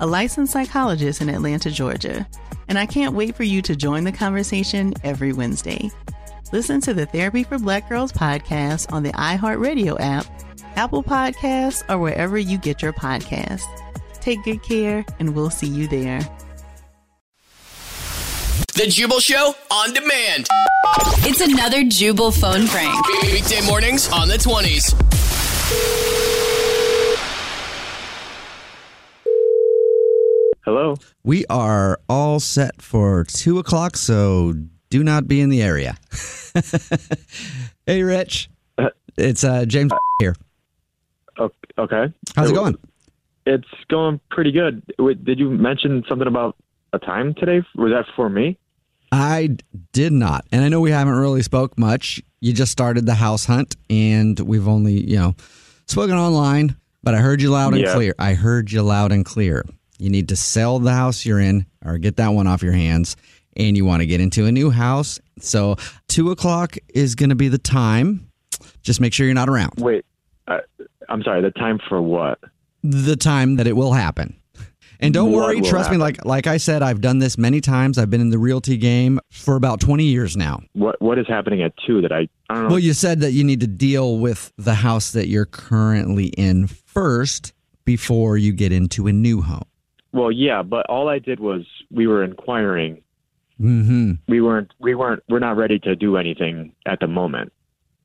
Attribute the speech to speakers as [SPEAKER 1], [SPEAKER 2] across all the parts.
[SPEAKER 1] a licensed psychologist in Atlanta, Georgia, and I can't wait for you to join the conversation every Wednesday. Listen to the Therapy for Black Girls podcast on the iHeartRadio app, Apple Podcasts, or wherever you get your podcasts. Take good care, and we'll see you there.
[SPEAKER 2] The Jubal Show on demand.
[SPEAKER 3] It's another Jubal phone prank.
[SPEAKER 2] Weekday mornings on the 20s.
[SPEAKER 4] Hello.
[SPEAKER 5] We are all set for two o'clock, so do not be in the area. hey, Rich. It's uh, James here.
[SPEAKER 4] O- Okay.
[SPEAKER 5] How's it going?
[SPEAKER 4] It's going pretty good. Wait, did you mention something about a time today? Was that for me?
[SPEAKER 5] I did not, and I know we haven't really spoke much. You just started the house hunt, and we've only you know spoken online. But I heard you loud and
[SPEAKER 4] Yeah.
[SPEAKER 5] clear. I heard you loud and clear. You need to sell the house you're in, or get that one off your hands, and you want to get into a new house. So two o'clock is going to be the time. Just make sure you're not around.
[SPEAKER 4] Wait, uh, I'm sorry. The time for what?
[SPEAKER 5] the time that it will happen. And don't
[SPEAKER 4] What
[SPEAKER 5] worry, trust me. Like like I said, I've done this many times. I've been in the realty game for about twenty years now.
[SPEAKER 4] What What is happening at two? That I I don't know.
[SPEAKER 5] Well, you said that you need to deal with the house that you're currently in first before you get into a new home.
[SPEAKER 4] Well, yeah, but all I did was we were inquiring.
[SPEAKER 5] hmm
[SPEAKER 4] We weren't. We weren't. We're not ready to do anything at the moment.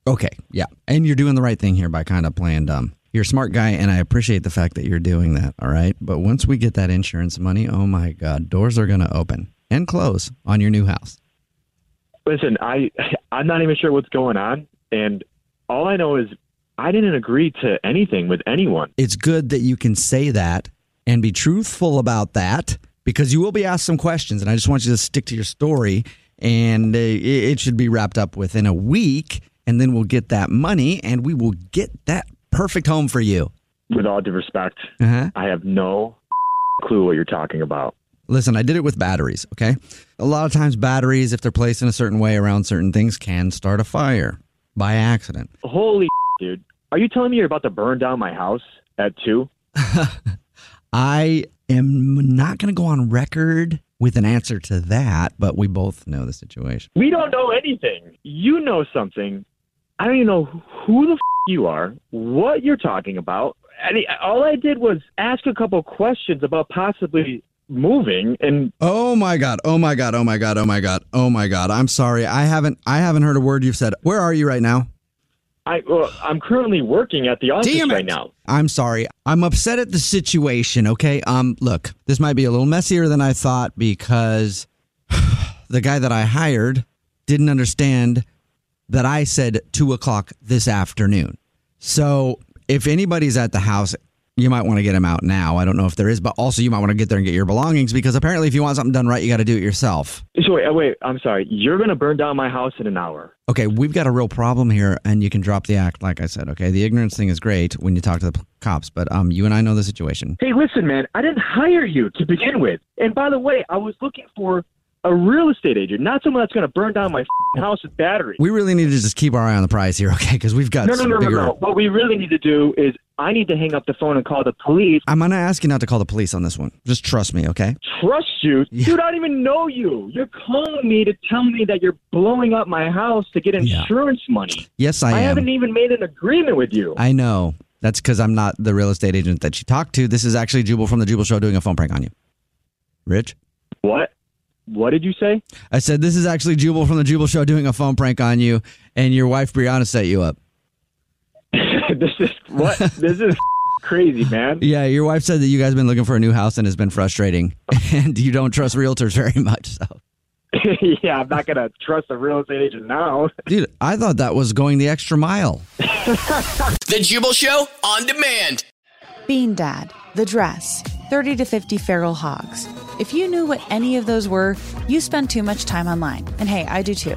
[SPEAKER 5] Okay, yeah, and you're doing the right thing here by kind of playing dumb. You're a smart guy, and I appreciate the fact that you're doing that. All right, but once we get that insurance money, oh my God, doors are going to open and close on your new house.
[SPEAKER 4] Listen, I I'm not even sure what's going on, and all I know is I didn't agree to anything with anyone.
[SPEAKER 5] it's good that you can say that and be truthful about that because you will be asked some questions. And I just want you to stick to your story. And uh, it it should be wrapped up within a week. And then we'll get that money and we will get that perfect home for you.
[SPEAKER 4] With all due respect,
[SPEAKER 5] Uh-huh.
[SPEAKER 4] I have no clue what you're talking about.
[SPEAKER 5] Listen, I did it with batteries, okay? A lot of times, batteries, if they're placed in a certain way around certain things, can start a fire by accident.
[SPEAKER 4] Holy dude. Are you telling me you're about to burn down my house at two?
[SPEAKER 5] I am not going to go on record with an answer to that, but we both know the situation.
[SPEAKER 4] We don't know anything. You know something. I don't even know who the f- you are, what you're talking about. I mean, all I did was ask a couple questions about possibly moving, and
[SPEAKER 5] Oh my god. Oh my god. Oh my god. Oh my god. Oh my god. I'm sorry. I haven't I haven't heard a word you've said. Where are you right now?
[SPEAKER 4] I well, I'm currently working at the office right now.
[SPEAKER 5] I'm sorry. I'm upset at the situation, okay? Um look, this might be a little messier than I thought because the guy that I hired didn't understand that I said two o'clock this afternoon. So if anybody's at the house, you might want to get him out now. I don't know if there is, but also you might want to get there and get your belongings because apparently if you want something done right, you got to do it yourself.
[SPEAKER 4] So wait, uh, wait, I'm sorry. You're gonna burn down my house in an hour.
[SPEAKER 5] Okay, we've got a real problem here, and you can drop the act, like I said. Okay, the ignorance thing is great when you talk to the p- cops, but um, you and I know the situation.
[SPEAKER 4] Hey, listen, man. I didn't hire you to begin with. And by the way, I was looking for a real estate agent, not someone that's going to burn down my f***ing house with batteries.
[SPEAKER 5] We really need to just keep our eye on the prize here, okay? Because we've got
[SPEAKER 4] no, no, no, no,
[SPEAKER 5] bigger.
[SPEAKER 4] no. What we really need to do is I need to hang up the phone and call the police.
[SPEAKER 5] I'm gonna ask you not to call the police on this one. Just trust me, okay?
[SPEAKER 4] Trust you, dude. I don't even know you. You're calling me to tell me that you're blowing up my house to get
[SPEAKER 5] Yeah.
[SPEAKER 4] insurance money.
[SPEAKER 5] Yes, I,
[SPEAKER 4] I
[SPEAKER 5] am.
[SPEAKER 4] I haven't even made an agreement with you.
[SPEAKER 5] I know. That's because I'm not the real estate agent that you talked to. This is actually Jubal from the Jubal Show doing a phone prank on you. Rich?
[SPEAKER 4] What? What did you say?
[SPEAKER 5] I said this is actually Jubal from the Jubal Show doing a phone prank on you, and your wife Brianna set you up.
[SPEAKER 4] this is what? this is crazy, man.
[SPEAKER 5] Yeah, your wife said that you guys have been looking for a new house and it has been frustrating, and you don't trust realtors very much. So,
[SPEAKER 4] yeah, I'm not gonna trust a real estate agent now.
[SPEAKER 5] dude, I thought that was going the extra mile.
[SPEAKER 2] The Jubal Show on demand.
[SPEAKER 6] Bean Dad, The Dress, 30 to 50 Feral Hogs. If you knew what any of those were, you spend too much time online. And hey, I do too.